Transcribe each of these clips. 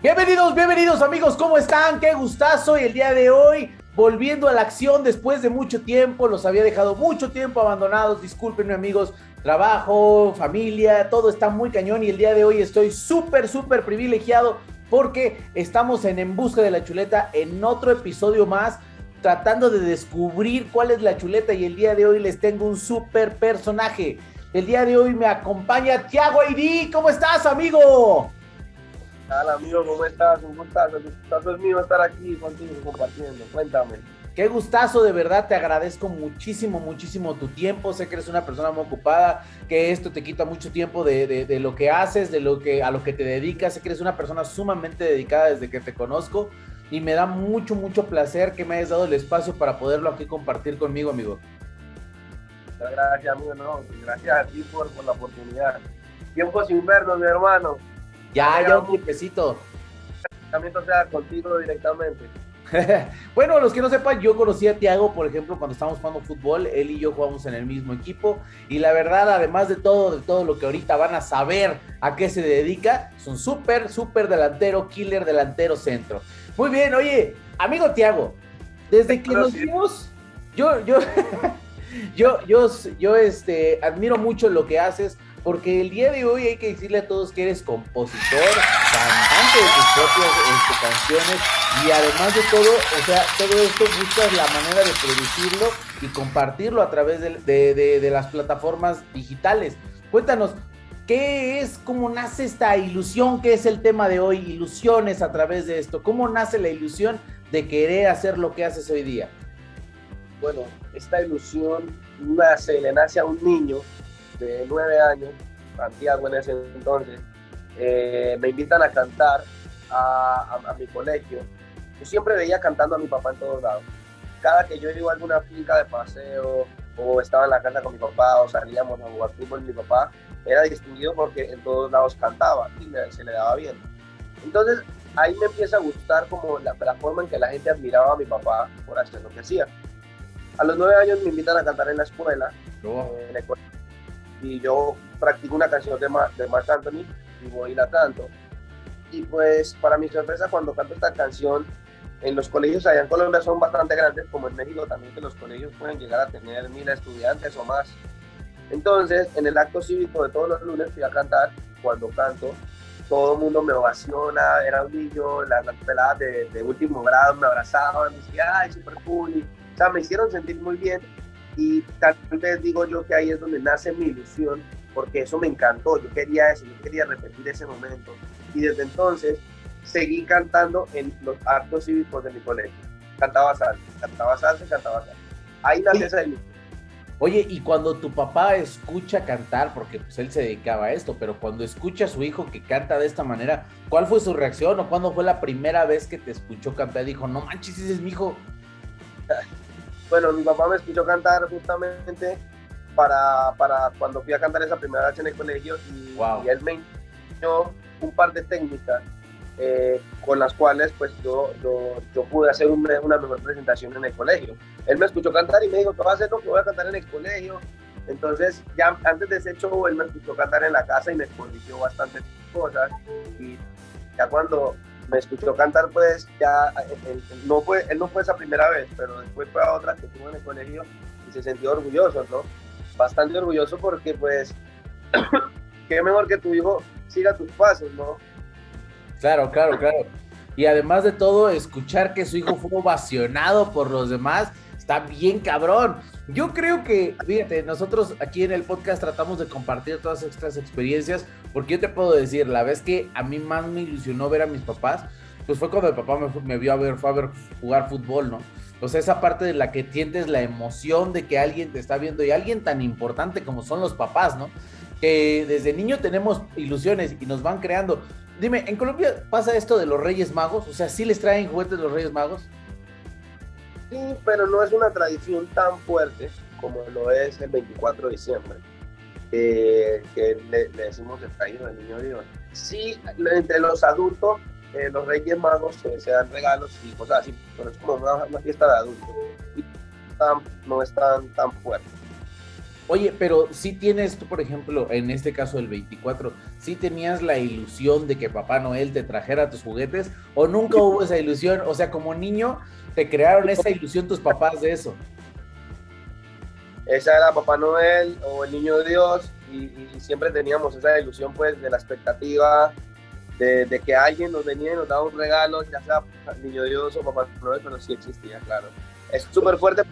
Bienvenidos, bienvenidos amigos, ¿cómo están? Qué gustazo y el día de hoy volviendo a la acción después de mucho tiempo, los había dejado mucho tiempo abandonados, discúlpenme amigos, trabajo, familia, todo está muy cañón y el día de hoy estoy súper, súper privilegiado porque estamos en En Busca de la Chuleta en otro episodio más tratando de descubrir cuál es la chuleta y el día de hoy les tengo un súper personaje. El día de hoy me acompaña Tiago Aidí. ¿Cómo estás, amigo? Hola amigo, ¿cómo estás? Un gustazo, un gustazo es mío estar aquí contigo compartiendo. Cuéntame. Qué gustazo, de verdad, te agradezco muchísimo, muchísimo tu tiempo. Sé que eres una persona muy ocupada, que esto te quita mucho tiempo de, de, lo que haces, de lo que, a lo que te dedicas. Sé que eres una persona sumamente dedicada desde que te conozco y me da mucho, mucho placer que me hayas dado el espacio para poderlo aquí compartir conmigo, amigo. Gracias, amigo, no, gracias a ti por, por la oportunidad. Tiempo sin vernos, mi hermano. Ya, ya un tiempecito. También sea contigo directamente. bueno, los que no sepan, yo conocí a Tiago, por ejemplo, cuando estábamos jugando fútbol, él y yo jugamos en el mismo equipo y la verdad, además de todo, de todo lo que ahorita van a saber a qué se dedica, es un súper, súper delantero, killer delantero centro. Muy bien, oye, amigo Tiago, desde que nos vimos, yo, yo, yo, yo, yo, este, admiro mucho lo que haces, porque el día de hoy hay que decirle a todos que eres compositor, cantante de tus propias este, canciones y además de todo, o sea, todo esto buscas la manera de producirlo y compartirlo a través de, las plataformas digitales. Cuéntanos, ¿qué es, cómo nace esta ilusión? ¿Qué es el tema de hoy? Ilusiones a través de esto. ¿Cómo nace la ilusión de querer hacer lo que haces hoy día? Bueno, esta ilusión nace, le nace a un niño de nueve años, Santiago en ese entonces, eh, me invitan a cantar a, mi colegio. Yo siempre veía cantando a mi papá en todos lados. Cada que yo iba a alguna finca de paseo o estaba en la casa con mi papá o salíamos a jugar fútbol, mi papá era distinguido porque en todos lados cantaba y se le daba bien. Entonces ahí me empieza a gustar como la, forma en que la gente admiraba a mi papá por hacer lo que hacía. A los nueve años me invitan a cantar en la escuela, en el y yo practico una canción de, de Marc Anthony y voy y la canto. Y pues para mi sorpresa cuando canto esta canción, en los colegios allá en Colombia son bastante grandes, como en México también que los colegios pueden llegar a tener mil estudiantes o más. Entonces, en el acto cívico de todos los lunes fui a cantar, cuando canto, todo el mundo me ovaciona, era un niño, las, peladas de, de, último grado me abrazaban, me decían, ay, super cool, o sea, me hicieron sentir muy bien y tal vez digo yo que ahí es donde nace mi ilusión, porque eso me encantó, yo quería eso, yo quería repetir ese momento. Y desde entonces seguí cantando en los actos cívicos de mi colegio. Cantaba salsa, cantaba salsa, cantaba salsa. Ahí nace esa ilusión. Oye, y cuando tu papá escucha cantar, porque pues él se dedicaba a esto, pero cuando escucha a su hijo que canta de esta manera, ¿cuál fue su reacción o cuándo fue la primera vez que te escuchó cantar? Dijo, no manches, ese es mi hijo. Bueno, mi papá me escuchó cantar justamente para, para cuando fui a cantar esa primera vez en el colegio y, él me enseñó un par de técnicas eh, con las cuales pues yo, yo, pude hacer una mejor presentación en el colegio. Él me escuchó cantar y me dijo, ¿qué vas a hacer lo que voy a cantar en el colegio? Entonces, ya antes de ese show, él me escuchó cantar en la casa y me corrigió bastantes cosas. Y ya cuando me escuchó cantar, pues ya, él, no fue, él no fue esa primera vez, pero después fue a otra que tuvo en el colegio y se sintió orgulloso, ¿no? Bastante orgulloso porque, pues, qué mejor que tu hijo siga tus pasos, ¿no? Claro, claro, claro. Y además de todo, escuchar que su hijo fue ovacionado por los demás, está bien cabrón. Yo creo que, fíjate, nosotros aquí en el podcast tratamos de compartir todas estas experiencias, porque yo te puedo decir, la vez que a mí más me ilusionó ver a mis papás, pues fue cuando mi papá me, vio a ver, fue a ver jugar fútbol, ¿no? O sea, esa parte de la que tientes la emoción de que alguien te está viendo y alguien tan importante como son los papás, ¿no? Que desde niño tenemos ilusiones y nos van creando. Dime, ¿en Colombia pasa esto de los Reyes Magos? O sea, ¿sí les traen juguetes los Reyes Magos? Sí, pero no es una tradición tan fuerte como lo es el 24 de diciembre, que le, decimos el traído del niño Dios. Sí, entre los adultos, eh, los Reyes Magos se dan regalos y cosas así, pero es como una, fiesta de adultos. No es tan, tan fuerte. Oye, pero si tienes tú, por ejemplo, en este caso el 24, si tenías la ilusión de que Papá Noel te trajera tus juguetes o nunca hubo esa ilusión? O sea, como niño, ¿te crearon esa ilusión tus papás de eso? Esa era Papá Noel o el Niño Dios y, siempre teníamos esa ilusión pues de la expectativa de, de, que alguien nos venía y nos daba un regalo, ya sea Niño Dios o Papá Noel, pero sí existía, claro. Es súper fuerte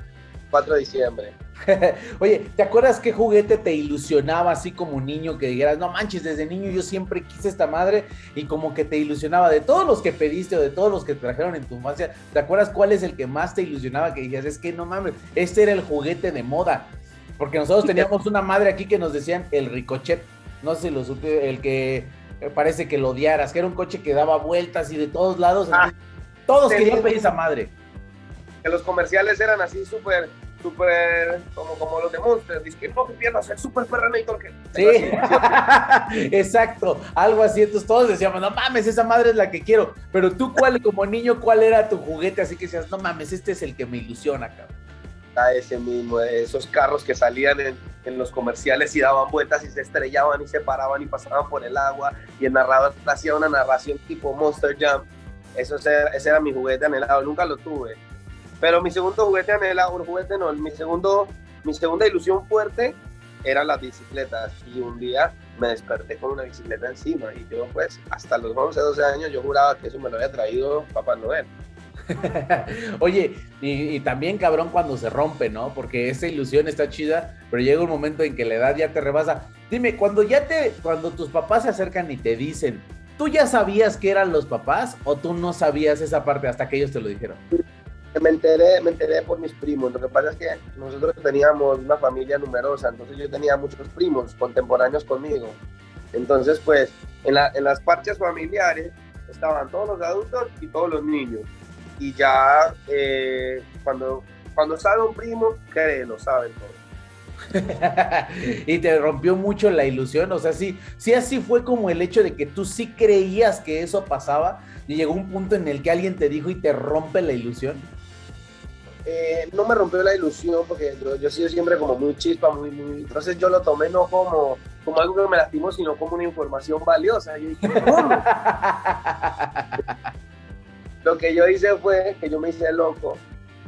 4 de diciembre. Oye, ¿te acuerdas qué juguete te ilusionaba así como niño que dijeras, no manches, desde niño yo siempre quise esta madre y como que te ilusionaba de todos los que pediste o de todos los que trajeron en tu infancia? ¿Te acuerdas cuál es el que más te ilusionaba que dijeras, es que no mames, este era el juguete de moda? Porque nosotros teníamos una madre aquí que nos decían el ricochet, no sé si lo supe, el que parece que lo odiaras, que era un coche que daba vueltas y de todos lados. Ah, todos querían pedir esa madre que los comerciales eran así súper, súper, como, como los de Monster, dice que no, que pierdas el Super Ferranator. Que sí, exacto, algo así, entonces todos decíamos, no mames, esa madre es la que quiero, pero tú, ¿cuál, como niño, cuál era tu juguete? Así que decías, no mames, este es el que me ilusiona, cabrón. A ese mismo, esos carros que salían en, en, los comerciales y daban vueltas y se estrellaban y se paraban y pasaban por el agua y el narrador hacía una narración tipo Monster Jump. Eso ese, ese era mi juguete anhelado, nunca lo tuve pero mi segundo juguete anhelado, un juguete no, mi, segundo, mi segunda ilusión fuerte eran las bicicletas. Y un día me desperté con una bicicleta encima y yo pues hasta los 11, 12 años yo juraba que eso me lo había traído Papá Noel. Oye, y, también cabrón cuando se rompe, ¿no? Porque esa ilusión está chida, pero llega un momento en que la edad ya te rebasa. Dime, cuando ya te, cuando tus papás se acercan y te dicen, ¿tú ya sabías que eran los papás o tú no sabías esa parte hasta que ellos te lo dijeron? Me enteré, me enteré por mis primos. Lo que pasa es que nosotros teníamos una familia numerosa, entonces yo tenía muchos primos contemporáneos conmigo. Entonces, pues, en, las parches familiares estaban todos los adultos y todos los niños. Y ya eh, cuando, cuando sabe un primo, que lo saben todos. y te rompió mucho la ilusión, o sea, sí, sí así fue como el hecho de que tú sí creías que eso pasaba y llegó un punto en el que alguien te dijo y te rompe la ilusión. Eh, no me rompió la ilusión porque yo, he sido siempre como muy chispa, muy, muy... Entonces yo lo tomé no como, como algo que me lastimó, sino como una información valiosa. Yo dije, lo que yo hice fue que yo me hice loco,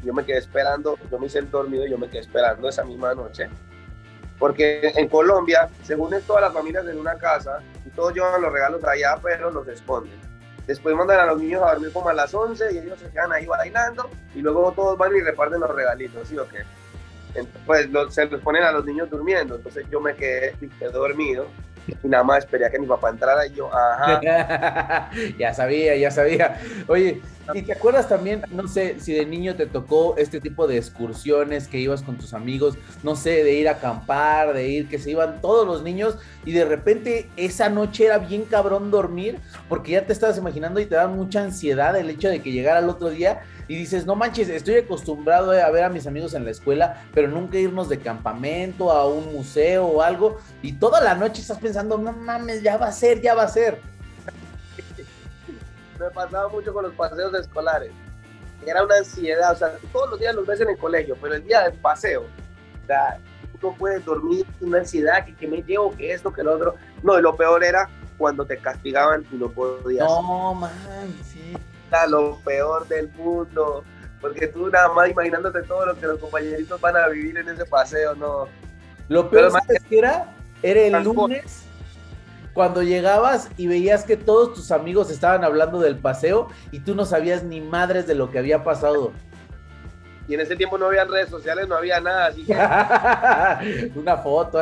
yo me quedé esperando, yo me hice el dormido y yo me quedé esperando esa misma noche. Porque en Colombia, según es todas las familias en una casa, y todos llevan los regalos allá, pero los esconden. Después mandan a los niños a dormir como a las 11 y ellos se quedan ahí bailando y luego todos van y reparten los regalitos, ¿sí o qué? Pues se los ponen a los niños durmiendo, entonces yo me quedé, quedé dormido y nada más esperé a que mi papá entrara y yo, ajá. ya sabía, ya sabía. Oye, ¿y te acuerdas también, no sé, si de niño te tocó este tipo de excursiones que ibas con tus amigos, no sé, de ir a acampar, de ir, que se iban todos los niños y de repente esa noche era bien cabrón dormir porque ya te estabas imaginando y te da mucha ansiedad el hecho de que llegara el otro día y dices, no manches, estoy acostumbrado a ver a mis amigos en la escuela, pero nunca irnos de campamento a un museo o algo, y toda la noche estás pensando, no mames, ya va a ser, ya va a ser. Me pasaba mucho con los paseos escolares. Era una ansiedad, o sea, todos los días los ves en el colegio, pero el día del paseo, o sea, no puedes dormir, una ansiedad, que, que me llevo, que esto, que lo otro. No, y lo peor era cuando te castigaban y no podías. No, man, sí lo peor del mundo, porque tú nada más imaginándote todo lo que los compañeritos van a vivir en ese paseo, no. Lo peor es que era? Era el lunes cuando llegabas y veías que todos tus amigos estaban hablando del paseo y tú no sabías ni madres de lo que había pasado. Y en ese tiempo no había redes sociales, no había nada, así que... Una foto,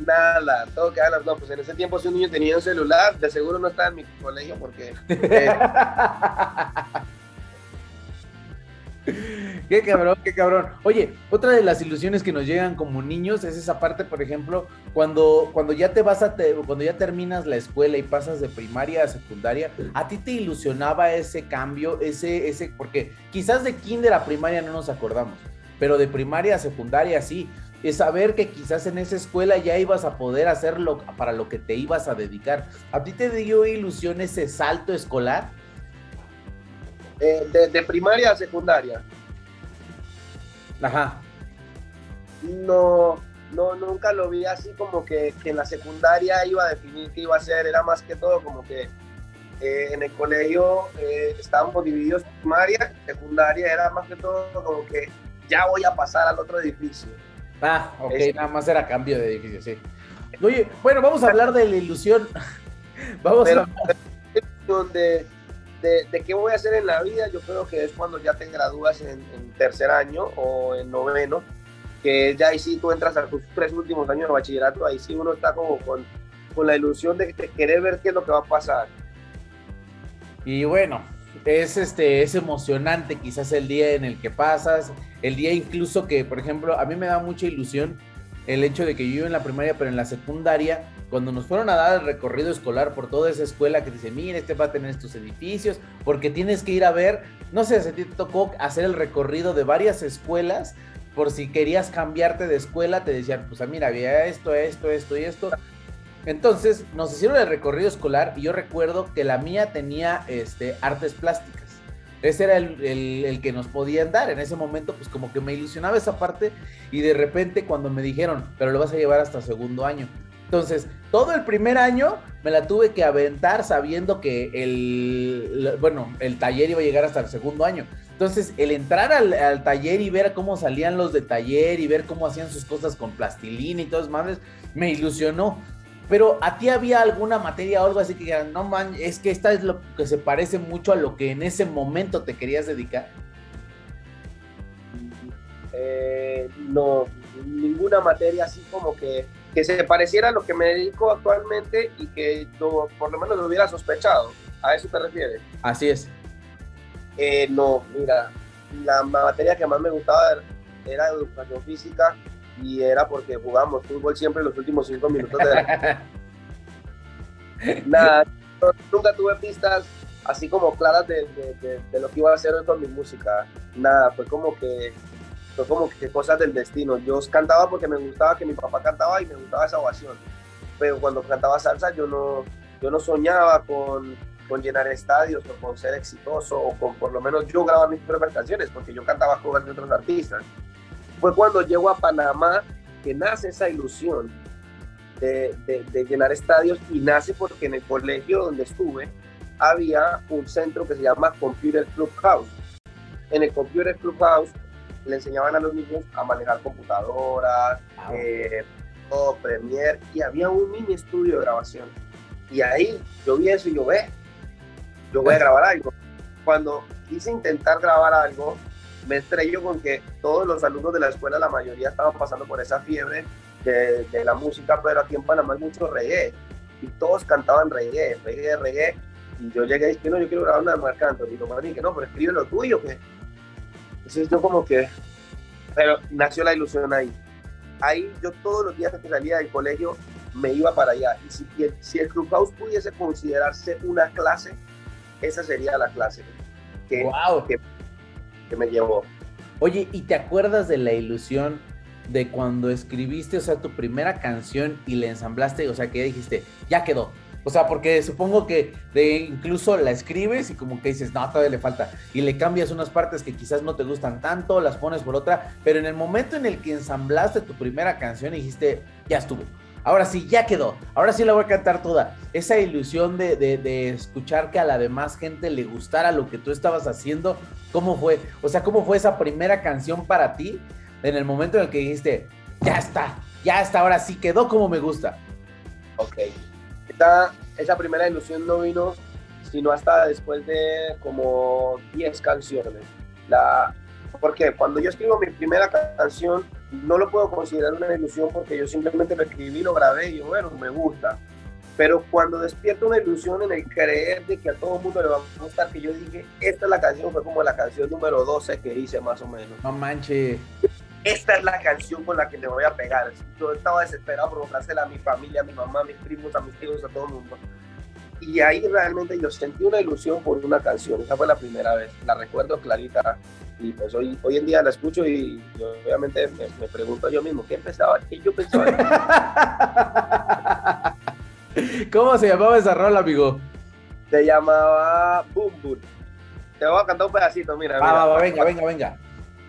nada, todo queda no, pues en ese tiempo si un niño tenía un celular, de seguro no estaba en mi colegio porque... Eh, qué cabrón, qué cabrón. Oye, otra de las ilusiones que nos llegan como niños es esa parte, por ejemplo, cuando, cuando ya te vas a, cuando ya terminas la escuela y pasas de primaria a secundaria, ¿a ti te ilusionaba ese cambio, ese, ese, porque quizás de kinder a primaria no nos acordamos, pero de primaria a secundaria sí es saber que quizás en esa escuela ya ibas a poder hacerlo para lo que te ibas a dedicar. ¿A ti te dio ilusión ese salto escolar? Eh, de, primaria a secundaria. Ajá. No, no, nunca lo vi así como que, en la secundaria iba a definir qué iba a hacer, era más que todo como que eh, en el colegio eh, estábamos divididos primaria, secundaria era más que todo como que ya voy a pasar al otro edificio. Ah, ok, nada más era cambio de edificio, sí. Oye, bueno, vamos a hablar de la ilusión. vamos a hablar de, de, de, qué voy a hacer en la vida, yo creo que es cuando ya te gradúas en, en tercer año o en noveno que ya ahí sí tú entras a tus tres últimos años de bachillerato, ahí sí uno está como con, con la ilusión de, querer ver qué es lo que va a pasar. Y bueno, es, este, es emocionante quizás el día en el que pasas, el día incluso que, por ejemplo, a mí me da mucha ilusión el hecho de que yo iba en la primaria, pero en la secundaria, cuando nos fueron a dar el recorrido escolar por toda esa escuela que dice, mire, este va a tener estos edificios, porque tienes que ir a ver, no sé, si te tocó hacer el recorrido de varias escuelas por si querías cambiarte de escuela, te decían, pues ah, mira, había esto, esto, esto y esto. Entonces nos hicieron el recorrido escolar y yo recuerdo que la mía tenía este, artes plásticas. Ese era el, el, que nos podían dar. En ese momento, pues como que me ilusionaba esa parte y de repente cuando me dijeron, pero lo vas a llevar hasta segundo año. Entonces, todo el primer año me la tuve que aventar sabiendo que el, bueno, el taller iba a llegar hasta el segundo año. Entonces, el entrar al, taller y ver cómo salían los de taller y ver cómo hacían sus cosas con plastilina y todas madres, me ilusionó. Pero a ti había alguna materia o algo así que no man, es que esta es lo que se parece mucho a lo que en ese momento te querías dedicar. Eh, no, ninguna materia así como que, que se pareciera a lo que me dedico actualmente y que por lo menos lo hubiera sospechado. ¿A eso te refieres? Así es. Eh, no, mira, la materia que más me gustaba era educación física y era porque jugábamos fútbol siempre en los últimos cinco minutos de la... Nada, nunca tuve pistas así como claras de, lo que iba a hacer con mi música. Nada, fue como que fue como que cosas del destino. Yo cantaba porque me gustaba que mi papá cantaba y me gustaba esa ovación. Pero cuando cantaba salsa yo no, yo no soñaba con con llenar estadios o con ser exitoso o con por lo menos yo grababa mis propias canciones porque yo cantaba covers de otros artistas. Fue cuando llego a Panamá que nace esa ilusión de, de, llenar estadios y nace porque en el colegio donde estuve había un centro que se llama Computer Club House. En el Computer Club House le enseñaban a los niños a manejar computadoras, eh, Premiere y había un mini estudio de grabación. Y ahí yo vi eso y yo ve, yo voy a grabar algo. Cuando quise intentar grabar algo, me estrello con que todos los alumnos de la escuela, la mayoría estaban pasando por esa fiebre de, de la música, pero aquí en Panamá hay mucho reggae. Y todos cantaban reggae, reggae, reggae. Y yo llegué y dije, no, yo quiero grabar una de Marc Anthony. Y lo que no, pero escribe lo tuyo, que. Entonces yo como que. Pero nació la ilusión ahí. Ahí yo todos los días que salía del colegio me iba para allá. Y si, si el Clubhouse pudiese considerarse una clase, esa sería la clase que, que, me llevó. Oye, ¿y te acuerdas de la ilusión de cuando escribiste, o sea, tu primera canción y la ensamblaste, o sea, que dijiste, ya quedó? O sea, porque supongo que de incluso la escribes y como que dices, no, todavía le falta. Y le cambias unas partes que quizás no te gustan tanto, las pones por otra. Pero en el momento en el que ensamblaste tu primera canción dijiste, ya estuvo ahora sí, ya quedó, ahora sí la voy a cantar toda. Esa ilusión de, escuchar que a la demás gente le gustara lo que tú estabas haciendo, ¿cómo fue? O sea, ¿cómo fue esa primera canción para ti en el momento en el que dijiste, ya está, ya está, ahora sí quedó como me gusta? Ok. Esta, esa primera ilusión no vino sino hasta después de como 10 canciones. La, porque cuando yo escribo mi primera canción, no lo puedo considerar una ilusión porque yo simplemente lo escribí, lo grabé y bueno, me gusta. Pero cuando despierto una ilusión en el creer de que a todo el mundo le va a gustar, que yo dije, esta es la canción, fue como la canción número 12 que hice más o menos. No manches. Esta es la canción con la que le voy a pegar. Yo estaba desesperado por mostrársela a mi familia, a mi mamá, a mis primos, a mis tíos, a todo el mundo. Y ahí realmente yo sentí una ilusión por una canción. Esa fue la primera vez. La recuerdo clarita y pues hoy, hoy en día la escucho y obviamente me, pregunto yo mismo, ¿qué pensaba? ¿Qué yo pensaba? ¿Cómo se llamaba esa rola, amigo? Se llamaba Boom Boom. Te voy a cantar un pedacito, mira. Ah, venga, venga, venga.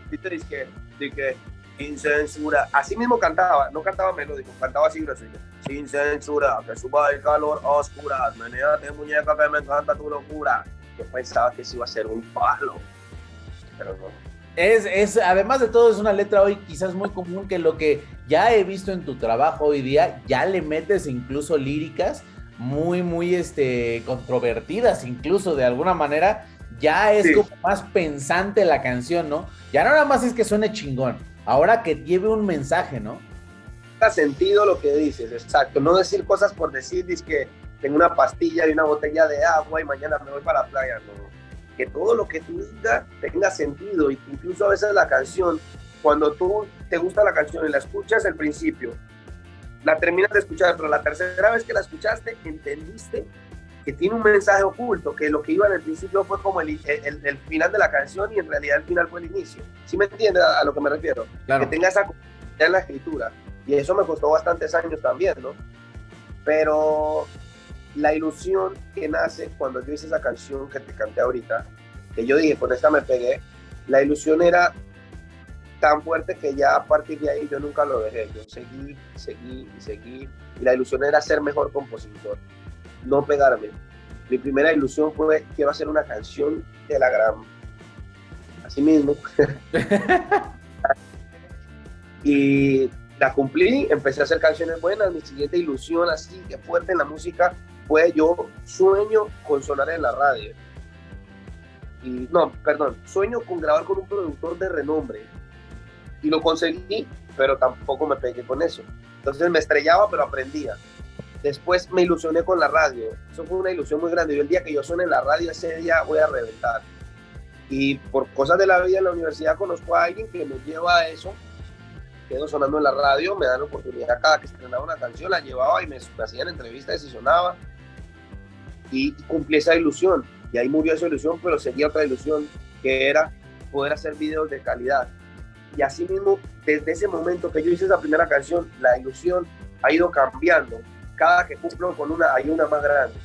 Viste, dice que, sin censura. Así mismo cantaba, no cantaba melódico, cantaba así grosero. Sin censura, que suba el calor a oscuras, meneate muñeca que me encanta tu locura. Yo pensaba que eso iba a ser un palo, pero no. Es, es, además de todo, es una letra hoy quizás muy común que lo que ya he visto en tu trabajo hoy día, ya le metes incluso líricas muy, muy este, controvertidas, incluso de alguna manera, ya es como más pensante la canción, ¿no? Ya no nada más es que suene chingón, ahora que lleve un mensaje, ¿no? Da sentido lo que dices, exacto. No decir cosas por decir, dices que tengo una pastilla y una botella de agua y mañana me voy para la playa, no. Que todo lo que tú digas tenga sentido, y incluso a veces la canción, cuando tú te gusta la canción y la escuchas al principio, la terminas de escuchar, pero la tercera vez que la escuchaste, entendiste que tiene un mensaje oculto, que lo que iba en el principio fue como el, el, final de la canción y en realidad el final fue el inicio. ¿Sí me entiendes a, lo que me refiero? Que tenga esa en la escritura. Y eso me costó bastantes años también, ¿no? Pero la ilusión que nace cuando yo hice esa canción que te canté ahorita, que yo dije, con esta me pegué, la ilusión era tan fuerte que ya a partir de ahí yo nunca lo dejé. Yo seguí, seguí y seguí. Y la ilusión era ser mejor compositor no pegarme. Mi primera ilusión fue, quiero hacer una canción de la gran. Así mismo. y la cumplí, empecé a hacer canciones buenas. Mi siguiente ilusión así de fuerte en la música fue yo sueño con sonar en la radio. Y no, perdón, sueño con grabar con un productor de renombre. Y lo conseguí, pero tampoco me pegué con eso. Entonces me estrellaba, pero aprendía. Después me ilusioné con la radio. Eso fue una ilusión muy grande. Yo el día que yo suene en la radio, ese día voy a reventar. Y por cosas de la vida en la universidad conozco a alguien que me lleva a eso. Quedo sonando en la radio, me dan la oportunidad cada que estrenaba una canción, la llevaba y me, hacían entrevistas y sonaba. Y cumplí esa ilusión. Y ahí murió esa ilusión, pero seguía otra ilusión que era poder hacer videos de calidad. Y así mismo, desde ese momento que yo hice esa primera canción, la ilusión ha ido cambiando cada que cumplo con una hay una más grande.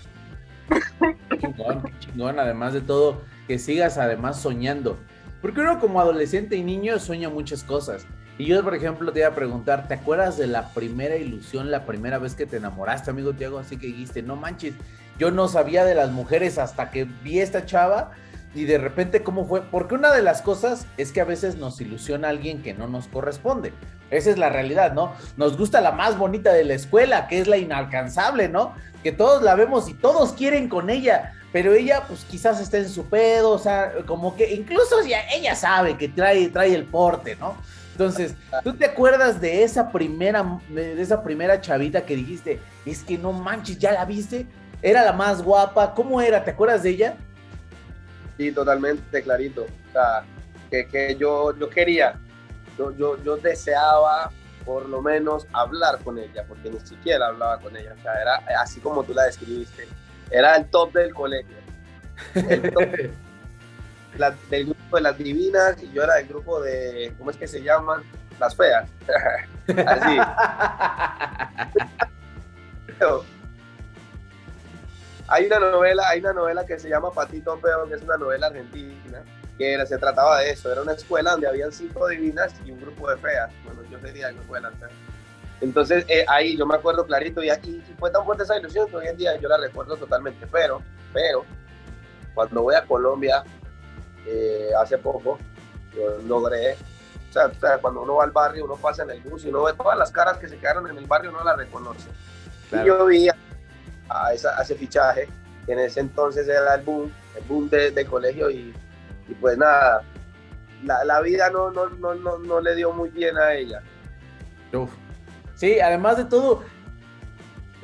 chingón, chingón, además de todo, que sigas además soñando. Porque uno como adolescente y niño sueña muchas cosas. Y yo, por ejemplo, te iba a preguntar, ¿te acuerdas de la primera ilusión, la primera vez que te enamoraste, amigo Tiago? Así que dijiste, no manches, yo no sabía de las mujeres hasta que vi esta chava y de repente cómo fue. Porque una de las cosas es que a veces nos ilusiona alguien que no nos corresponde. Esa es la realidad, ¿no? Nos gusta la más bonita de la escuela, que es la inalcanzable, ¿no? Que todos la vemos y todos quieren con ella, pero ella pues quizás está en su pedo, o sea, como que incluso ella sabe que trae, trae el porte, ¿no? Entonces, ¿tú te acuerdas de esa primera, de esa primera chavita que dijiste, es que no manches, ya la viste? Era la más guapa, ¿cómo era? ¿Te acuerdas de ella? Sí, totalmente clarito. O sea, que, que yo, yo quería, yo, yo, deseaba por lo menos hablar con ella, porque ni siquiera hablaba con ella. O sea, era así como tú la describiste. Era el top del colegio. El top del grupo de las divinas y yo era del grupo de, ¿cómo es que se llaman? Las feas. así. hay una novela, hay una novela que se llama Patito Feo, que es una novela argentina que se trataba de eso, era una escuela donde habían cinco divinas y un grupo de feas, bueno, yo sería de feas. Entonces eh, ahí yo me acuerdo clarito y aquí fue tan fuerte esa ilusión que hoy en día yo la recuerdo totalmente, pero, pero, cuando voy a Colombia, eh, hace poco, yo logré, o sea, cuando uno va al barrio, uno pasa en el bus y uno ve todas las caras que se quedaron en el barrio, uno las reconoce. Y yo vi a, esa, ese fichaje, que en ese entonces era el boom, el boom del colegio y y pues nada, la, vida no, no, no, no, le dio muy bien a ella. Sí, además de todo.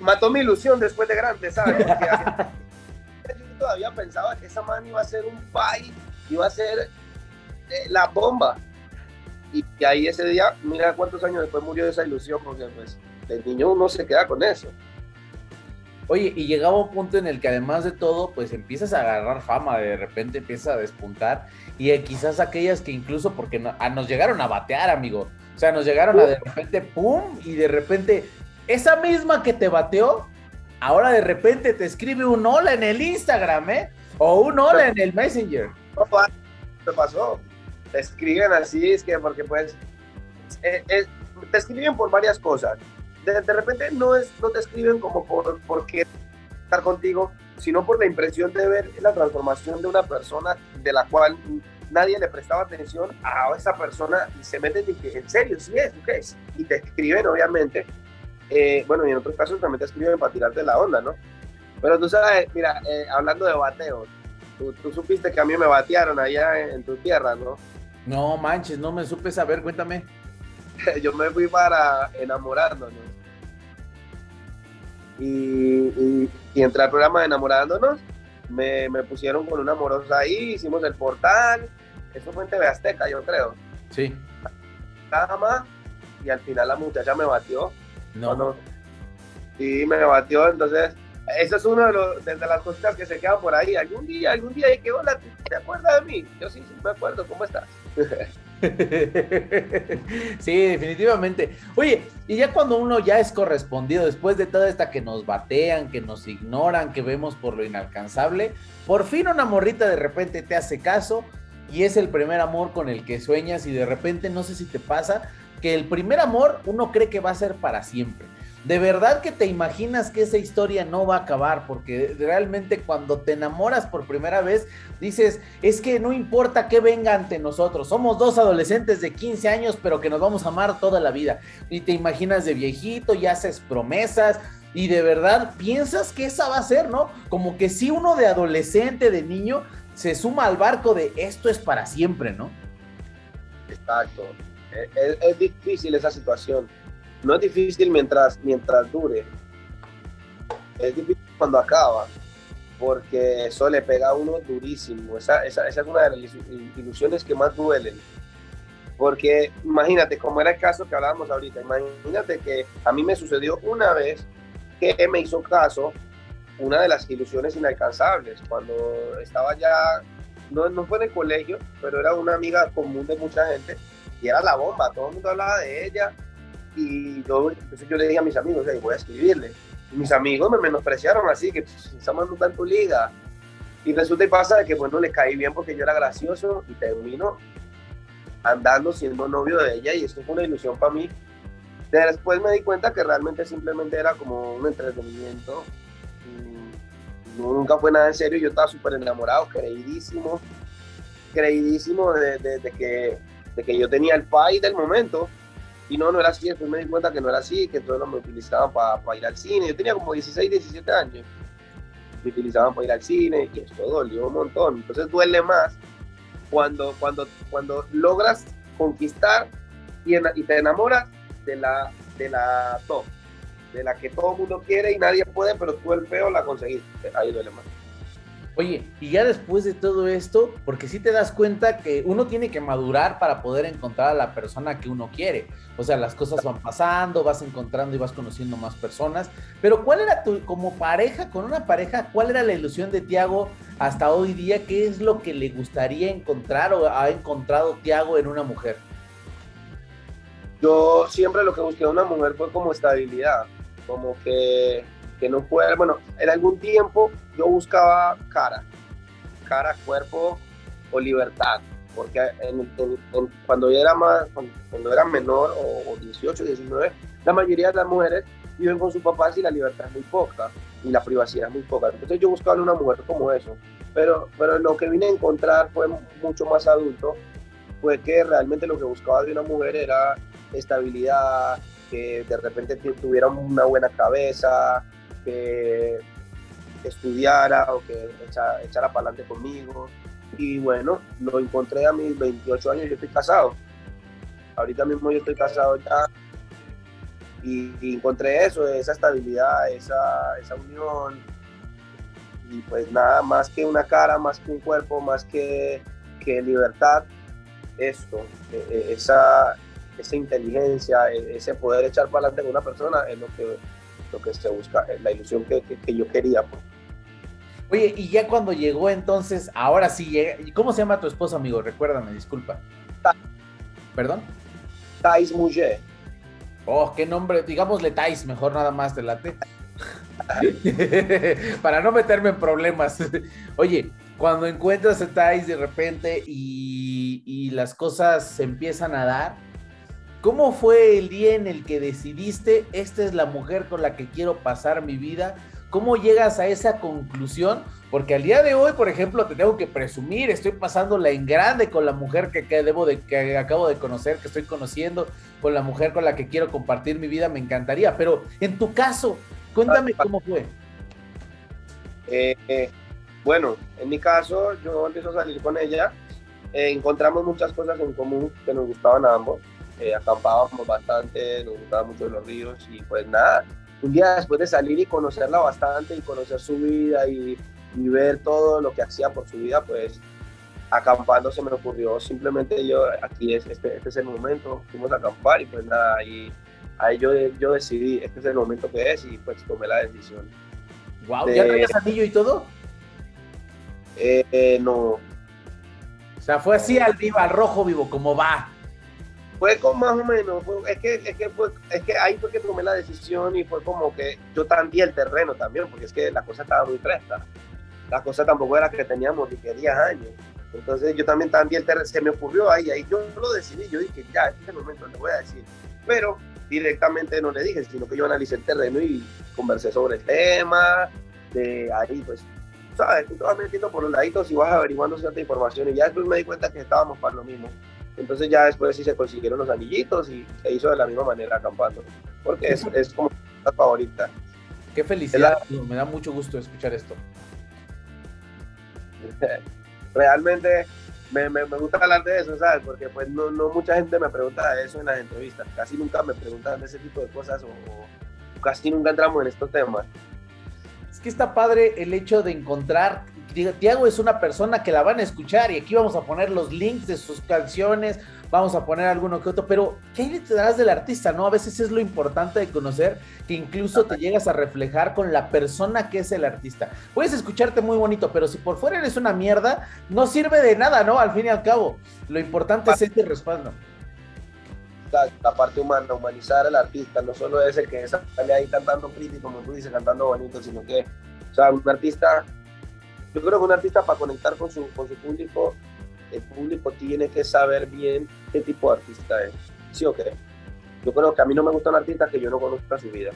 Mató mi ilusión después de grande, ¿sabes? yo todavía pensaba que esa man iba a ser un país, iba a ser eh, la bomba. Y, ahí ese día, mira cuántos años después murió esa ilusión, porque pues el niño no se queda con eso. Oye, y llegaba un punto en el que además de todo, pues empiezas a agarrar fama, de repente empiezas a despuntar, y eh, quizás aquellas que incluso, porque nos llegaron a batear, amigo, o sea, nos llegaron a de repente, ¡pum! Y de repente, esa misma que te bateó, ahora de repente te escribe un hola en el Instagram, ¿eh? O un hola en el Messenger. ¿Qué pasó? Te escriben así, es que porque pues eh, eh, te escriben por varias cosas. De, repente no, es, no te escriben como por, por qué estar contigo, sino por la impresión de ver la transformación de una persona de la cual nadie le prestaba atención a esa persona y se meten y que en serio, sí es, ¿qué es? Y te escriben, obviamente. Eh, bueno, y en otros casos también te escriben para tirarte la onda, ¿no? Pero tú sabes, mira, eh, hablando de bateos, tú, supiste que a mí me batearon allá en, tu tierra, ¿no? No manches, no me supe saber, cuéntame. Yo me fui para enamorándonos. Y, y, y entré al programa de enamorándonos me, me, pusieron con una amorosa ahí, hicimos el portal, eso fue en TV Azteca, yo creo. Sí. Más, y al final la muchacha me batió. No. no. Y me batió, entonces, eso es uno de, los, de, las cositas que se quedan por ahí. Algún día, algún día, y que hola, ¿te acuerdas de mí? Yo sí, sí me acuerdo, ¿cómo estás? sí, definitivamente. Oye, y ya cuando uno ya es correspondido, después de toda esta que nos batean, que nos ignoran, que vemos por lo inalcanzable, por fin una morrita de repente te hace caso y es el primer amor con el que sueñas y de repente no sé si te pasa que el primer amor uno cree que va a ser para siempre de verdad que te imaginas que esa historia no va a acabar, porque realmente cuando te enamoras por primera vez, dices, es que no importa que venga ante nosotros, somos dos adolescentes de 15 años, pero que nos vamos a amar toda la vida. Y te imaginas de viejito y haces promesas. Y de verdad piensas que esa va a ser, ¿no? Como que si uno de adolescente, de niño, se suma al barco de esto es para siempre, ¿no? Exacto. Es, es difícil esa situación no es difícil mientras, mientras dure. Es difícil cuando acaba, porque eso le pega a uno durísimo. Esa, esa, esa es una de las ilusiones que más duelen. Porque imagínate, como era el caso que hablábamos ahorita, imagínate que a mí me sucedió una vez que me hizo caso una de las ilusiones inalcanzables, cuando estaba ya, no, no fue en el colegio, pero era una amiga común de mucha gente y era la bomba, todo el mundo hablaba de ella y yo, entonces yo le dije a mis amigos, voy a escribirle. Mis amigos me menospreciaron así, que estamos en tanto liga. Y resulta y pasa de que, bueno, le caí bien porque yo era gracioso y termino andando siendo novio de ella y esto fue una ilusión para mí. Después me di cuenta que realmente simplemente era como un entretenimiento. nunca fue nada en serio, yo estaba súper enamorado, creidísimo, creidísimo de, que, de que yo tenía el país del momento y no, no era así. Después me di cuenta que no era así, que todos me utilizaban para ir al cine. Yo tenía como 16, 17 años. Me utilizaban para ir al cine y esto dolió un montón. Entonces duele más cuando, cuando, cuando logras conquistar y, y te enamoras de la, de la top, de la que todo el mundo quiere y nadie puede, pero tú el feo la conseguiste. Ahí duele más. Oye, y ya después de todo esto, porque si te das cuenta que uno tiene que madurar para poder encontrar a la persona que uno quiere. O sea, las cosas van pasando, vas encontrando y vas conociendo más personas. Pero ¿cuál era tu, como pareja, con una pareja, cuál era la ilusión de Tiago hasta hoy día? ¿Qué es lo que le gustaría encontrar o ha encontrado Tiago en una mujer? Yo siempre lo que busqué en una mujer fue como estabilidad, como que que no puede, bueno, en algún tiempo yo buscaba cara, cara, cuerpo o libertad, porque cuando yo era más, cuando, era menor o, 18, 19, la mayoría de las mujeres viven con sus papás y la libertad es muy poca y la privacidad es muy poca. Entonces yo buscaba una mujer como eso, pero, pero lo que vine a encontrar fue mucho más adulto, fue que realmente lo que buscaba de una mujer era estabilidad, que de repente tuviera una buena cabeza, que estudiara o que echara, para adelante conmigo. Y bueno, lo encontré a mis 28 años, yo estoy casado. Ahorita mismo yo estoy casado ya. Y, encontré eso, esa estabilidad, esa, esa unión. Y pues nada, más que una cara, más que un cuerpo, más que, que libertad, esto, e, e, esa, esa inteligencia, e, ese poder echar para adelante con una persona es lo que lo que se busca, la ilusión que, yo quería. Pues. Oye, y ya cuando llegó entonces, ahora sí llega. ¿Cómo se llama tu esposo, amigo? Recuérdame, disculpa. ¿Perdón? Thais Mujer. Oh, qué nombre, digámosle Thais, mejor nada más de late. Para no meterme en problemas. Oye, cuando encuentras a Thais de repente y, y las cosas se empiezan a dar, ¿Cómo fue el día en el que decidiste, esta es la mujer con la que quiero pasar mi vida? ¿Cómo llegas a esa conclusión? Porque al día de hoy, por ejemplo, te tengo que presumir, estoy pasándola en grande con la mujer que, debo de, que acabo de conocer, que estoy conociendo, con la mujer con la que quiero compartir mi vida, me encantaría. Pero en tu caso, cuéntame cómo fue. Eh, eh, bueno, en mi caso, yo empiezo a salir con ella, eh, encontramos muchas cosas en común que nos gustaban a ambos eh, acampábamos bastante, nos gustaban mucho los ríos y pues nada, un día después de salir y conocerla bastante y conocer su vida y, y ver todo lo que hacía por su vida, pues acampando se me ocurrió simplemente yo, aquí es, este, este es el momento, fuimos a acampar y pues nada, y ahí yo, yo decidí, este es el momento que es y pues tomé la decisión. Wow, ¿ya traías anillo y todo? Eh, eh, no. O sea, fue así al vivo, al rojo vivo, como va. Fue como más o menos, es, que, es, que fue, es que ahí fue que tomé la decisión y fue como que yo tandí el terreno también, porque es que la cosa estaba muy fresca. La cosa tampoco era que teníamos ni que 10 años. Entonces yo también tandí el terreno, se me ocurrió ahí, ahí yo lo decidí, yo dije, ya, este es el momento, le voy a decir. Pero directamente no le dije, sino que yo analicé el terreno y conversé sobre el tema, de ahí pues, sabes, tú te vas metiendo por los laditos y vas averiguando cierta información y ya después me di cuenta que estábamos para lo mismo. Entonces ya después sí se consiguieron los anillitos y se hizo de la misma manera acampando, porque es, es como la favorita. Qué felicidad, me da mucho gusto escuchar esto. Realmente me, me, gusta hablar de eso, ¿sabes? Porque pues no, no, mucha gente me pregunta de eso en las entrevistas, casi nunca me preguntan de ese tipo de cosas o, o casi nunca entramos en estos temas. Es que está padre el hecho de encontrar Tiago es una persona que la van a escuchar y aquí vamos a poner los links de sus canciones, vamos a poner alguno que otro, pero ¿qué te darás del artista? ¿No? A veces es lo importante de conocer que incluso te llegas a reflejar con la persona que es el artista. Puedes escucharte muy bonito, pero si por fuera eres una mierda, no sirve de nada, ¿no? Al fin y al cabo, lo importante es este respaldo. La parte humana, humanizar al artista, no solo es el que sale ahí cantando pretty, como tú dices, cantando bonito, sino que, o sea, un artista yo creo que un artista para conectar con su, con su público, el público tiene que saber bien qué tipo de artista es. ¿Sí o qué? Yo creo que a mí no me gusta un artista que yo no conozca su vida.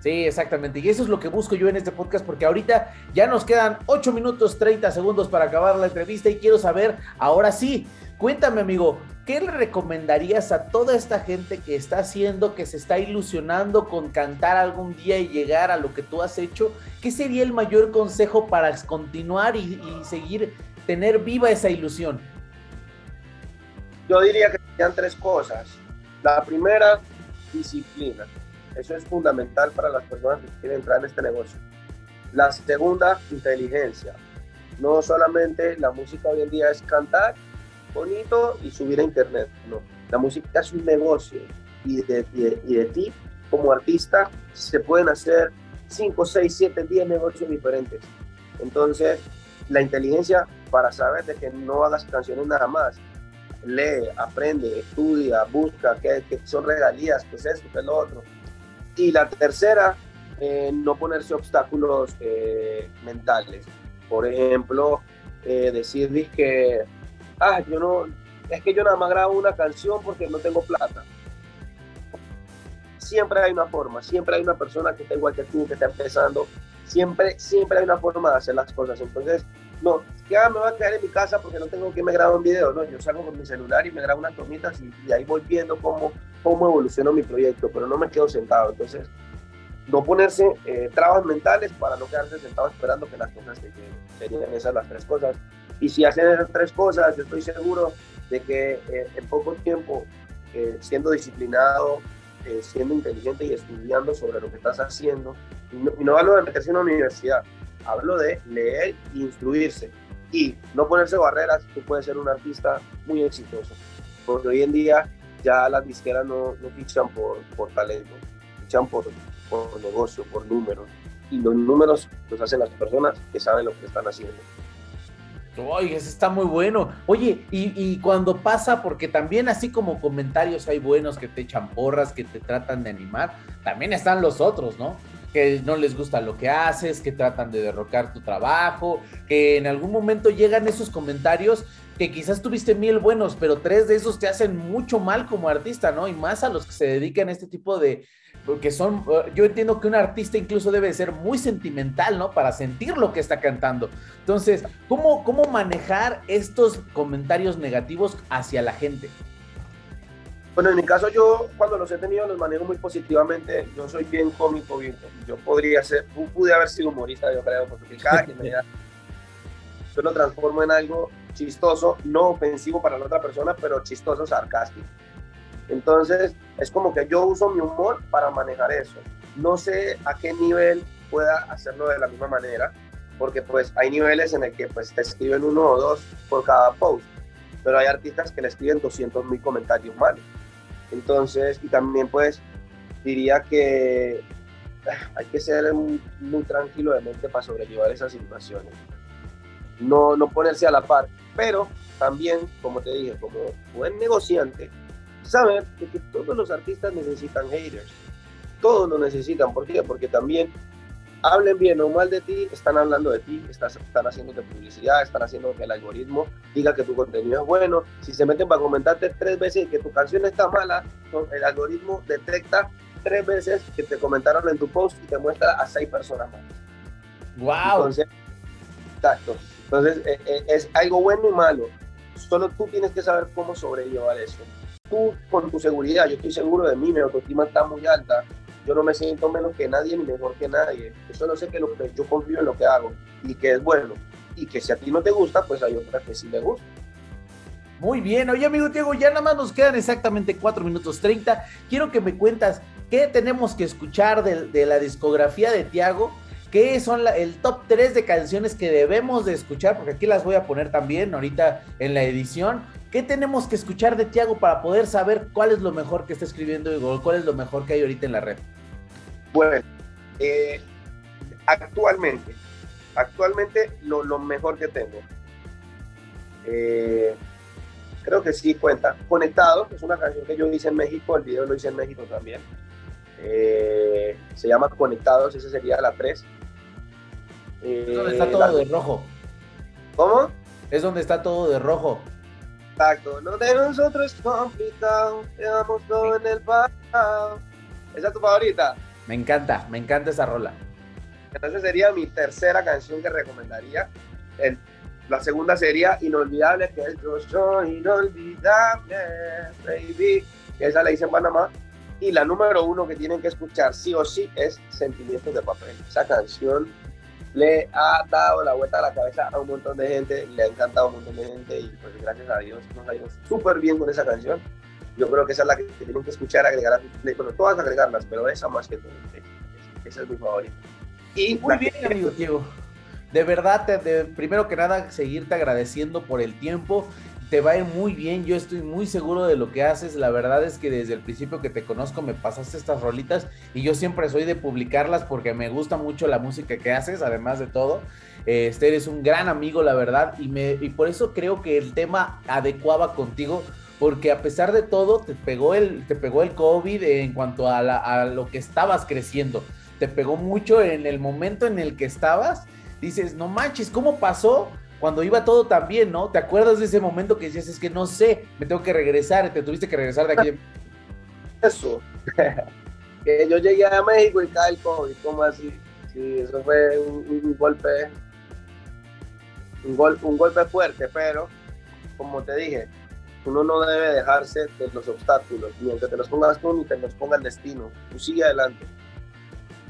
Sí, exactamente. Y eso es lo que busco yo en este podcast, porque ahorita ya nos quedan 8 minutos 30 segundos para acabar la entrevista y quiero saber, ahora sí, cuéntame amigo, ¿qué le recomendarías a toda esta gente que está haciendo, que se está ilusionando con cantar algún día y llegar a lo que tú has hecho? ¿Qué sería el mayor consejo para continuar y, seguir, tener viva esa ilusión? Yo diría que serían tres cosas. La primera, disciplina. Eso es fundamental para las personas que quieren entrar en este negocio. La segunda, inteligencia. No solamente la música hoy en día es cantar bonito y subir a internet. No, la música es un negocio y de, y de, ti como artista se pueden hacer 5, 6, 7, 10 negocios diferentes. Entonces, la inteligencia para saber de que no hagas canciones nada más. Lee, aprende, estudia, busca qué, son regalías, qué es esto, qué es lo otro. Y la tercera, eh, no ponerse obstáculos eh, mentales. Por ejemplo, eh, decir que ah, yo no, es que yo nada más grabo una canción porque no tengo plata. Siempre hay una forma, siempre hay una persona que está igual que tú, que está empezando, siempre, siempre hay una forma de hacer las cosas. Entonces, no, ya me voy a quedar en mi casa porque no tengo que me grabo un video, no, yo salgo con mi celular y me grabo unas tomitas y, ahí voy viendo cómo, cómo evoluciona mi proyecto, pero no me quedo sentado. Entonces, no ponerse eh, trabas mentales para no quedarse sentado esperando que las cosas se lleguen. Serían esas las tres cosas. Y si hacen esas tres cosas, yo estoy seguro de que eh, en poco tiempo, eh, siendo disciplinado, eh, siendo inteligente y estudiando sobre lo que estás haciendo, y no, hablo de meterse en una universidad, hablo de leer e instruirse y no ponerse barreras, tú puedes ser un artista muy exitoso. Porque hoy en día ya las disqueras no, no fichan por, por talento, fichan por, por negocio, por números. Y los números los hacen las personas que saben lo que están haciendo. Oye, ese está muy bueno. Oye, y, cuando pasa, porque también así como comentarios hay buenos que te echan porras, que te tratan de animar, también están los otros, ¿no? que no les gusta lo que haces, que tratan de derrocar tu trabajo, que en algún momento llegan esos comentarios que quizás tuviste mil buenos, pero tres de esos te hacen mucho mal como artista, ¿no? Y más a los que se dedican a este tipo de, porque son, eh, yo entiendo que un artista incluso debe ser muy sentimental, ¿no? Para sentir lo que está cantando. Entonces, ¿cómo, cómo manejar estos comentarios negativos hacia la gente? Bueno, en mi caso yo cuando los he tenido los manejo muy positivamente. Yo soy bien cómico, bien, yo podría ser, pude haber sido humorista, yo creo, porque cada que me da, yo lo transformo en algo chistoso, no ofensivo para la otra persona, pero chistoso, sarcástico. Entonces, es como que yo uso mi humor para manejar eso. No sé a qué nivel pueda hacerlo de la misma manera, porque pues hay niveles en el que pues te escriben uno o dos por cada post, pero hay artistas que le escriben 200 mil comentarios malos. Entonces, y también pues diría que hay que ser muy, tranquilo de mente para sobrellevar esas situaciones. No, no ponerse a la par, pero también, como te dije, como buen negociante, saber que todos los artistas necesitan haters. Todos lo necesitan. ¿Por qué? Porque también hablen bien o mal de ti, están hablando de ti, están, están haciéndote publicidad, están haciendo que el algoritmo diga que tu contenido es bueno. Si se meten para comentarte tres veces que tu canción está mala, el algoritmo detecta tres veces que te comentaron en tu post y te muestra a seis personas más. ¡Wow! Entonces, exacto. Entonces, eh, eh, es algo bueno y malo. Solo tú tienes que saber cómo sobrellevar eso. Tú, con tu seguridad, yo estoy seguro de mí, mi autoestima está muy alta yo no me siento menos que nadie ni mejor que nadie. Yo solo sé que, lo que yo confío en lo que hago y que es bueno. Y que si a ti no te gusta, pues hay otras que sí le gusta. Muy bien, oye amigo Diego, ya nada más nos quedan exactamente 4 minutos 30. Quiero que me cuentas qué tenemos que escuchar de, la discografía de Tiago, qué son el top 3 de canciones que debemos de escuchar, porque aquí las voy a poner también ahorita en la edición. ¿Qué tenemos que escuchar de Tiago para poder saber cuál es lo mejor que está escribiendo y cuál es lo mejor que hay ahorita en la red? Bueno, eh, actualmente, actualmente lo, lo, mejor que tengo, eh, creo que sí cuenta. Conectado, es una canción que yo hice en México, el video lo hice en México también. Eh, se llama Conectados, esa sería la 3. es donde está todo de rojo. ¿Cómo? Es donde está todo de rojo. Exacto, lo de nosotros es complicado, quedamos todo en el pasado. ¿Esa es tu favorita? Me encanta, me encanta esa rola. Entonces sería mi tercera canción que recomendaría. El, la segunda sería Inolvidable, que es Yo soy inolvidable, baby. Esa la hice en Panamá. Y la número uno que tienen que escuchar sí o sí es Sentimientos de Papel. Esa canción le ha dado la vuelta a la cabeza a un montón de gente, le ha encantado a un montón de gente y pues gracias a Dios nos ha ido súper bien con esa canción. Yo creo que esa es la que tienen que escuchar, agregar a tu bueno, todas agregarlas, pero esa más que todo. Esa es mi favorita. Y Muy bien, amigo Diego. De verdad, de, primero que nada, seguirte agradeciendo por el tiempo. Te va a ir muy bien, yo estoy muy seguro de lo que haces. La verdad es que desde el principio que te conozco me pasaste estas rolitas y yo siempre soy de publicarlas porque me gusta mucho la música que haces, además de todo. Este eres un gran amigo, la verdad, y, me, por eso creo que el tema adecuaba contigo porque a pesar de todo te pegó el, te pegó el COVID en cuanto a, a, lo que estabas creciendo. Te pegó mucho en el momento en el que estabas. Dices, no manches, ¿cómo pasó? Cuando iba todo tan bien, ¿no? ¿Te acuerdas de ese momento que decías, es que no sé, me tengo que regresar, te tuviste que regresar de aquí? Eso. que yo llegué a México y cae el COVID, ¿cómo así? Sí, eso fue un, golpe, un, un golpe fuerte, pero como te dije, uno no debe dejarse de los obstáculos, ni aunque te los pongas tú ni te los ponga el destino. Tú sigue adelante.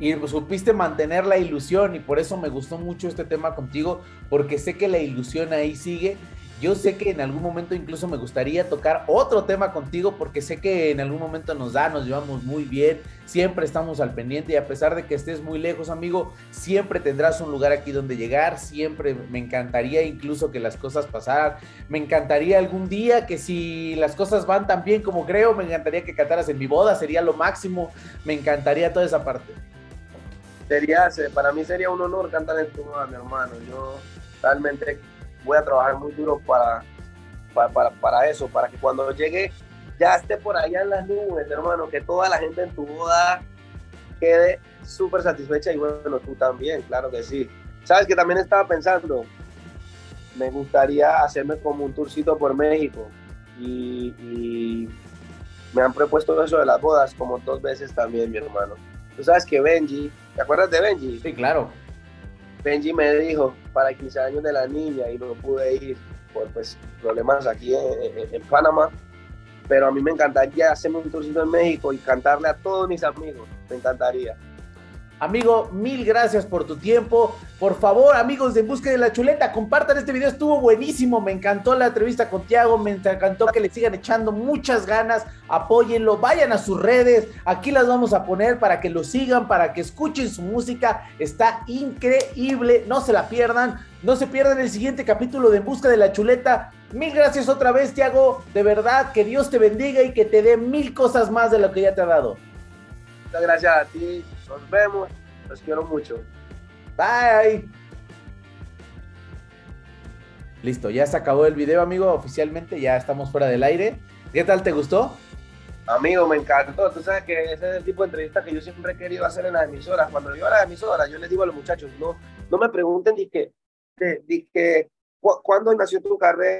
Y supiste mantener la ilusión y por eso me gustó mucho este tema contigo, porque sé que la ilusión ahí sigue. Yo sé que en algún momento incluso me gustaría tocar otro tema contigo porque sé que en algún momento nos da, nos llevamos muy bien, siempre estamos al pendiente y a pesar de que estés muy lejos, amigo, siempre tendrás un lugar aquí donde llegar, siempre me encantaría incluso que las cosas pasaran, me encantaría algún día que si las cosas van tan bien como creo, me encantaría que cantaras en mi boda, sería lo máximo, me encantaría toda esa parte. Sería, para mí sería un honor cantar en tu boda, mi hermano, yo realmente voy a trabajar muy duro para, para, para, eso, para que cuando llegue ya esté por allá en las nubes, hermano, que toda la gente en tu boda quede súper satisfecha y bueno, tú también, claro que sí. ¿Sabes que también estaba pensando? Me gustaría hacerme como un tourcito por México y, me han propuesto eso de las bodas como dos veces también, mi hermano. Tú sabes que Benji, ¿te acuerdas de Benji? Sí, claro. Benji me dijo para el 15 años de la niña y no pude ir por pues, problemas aquí en Panamá pero a mí me encantaría hacerme un tourcito en México y cantarle a todos mis amigos, me encantaría. Amigo, mil gracias por tu tiempo. Por favor, amigos de En Busca de la Chuleta, compartan este video, estuvo buenísimo. Me encantó la entrevista con Tiago, me encantó que le sigan echando muchas ganas. Apóyenlo, vayan a sus redes. Aquí las vamos a poner para que lo sigan, para que escuchen su música. Está increíble, no se la pierdan. No se pierdan el siguiente capítulo de En Busca de la Chuleta. Mil gracias otra vez, Tiago. De verdad, que Dios te bendiga y que te dé mil cosas más de lo que ya te ha dado. Muchas gracias a ti. Nos vemos. Los quiero mucho. Bye. Listo, ya se acabó el video, amigo. Oficialmente ya estamos fuera del aire. ¿Qué tal? ¿Te gustó? Amigo, me encantó. Tú sabes que ese es el tipo de entrevista que yo siempre he querido hacer en las emisoras. Cuando yo a las emisoras, yo les digo a los muchachos, no, no me pregunten ni que, de, que, ¿cuándo nació tu carrera?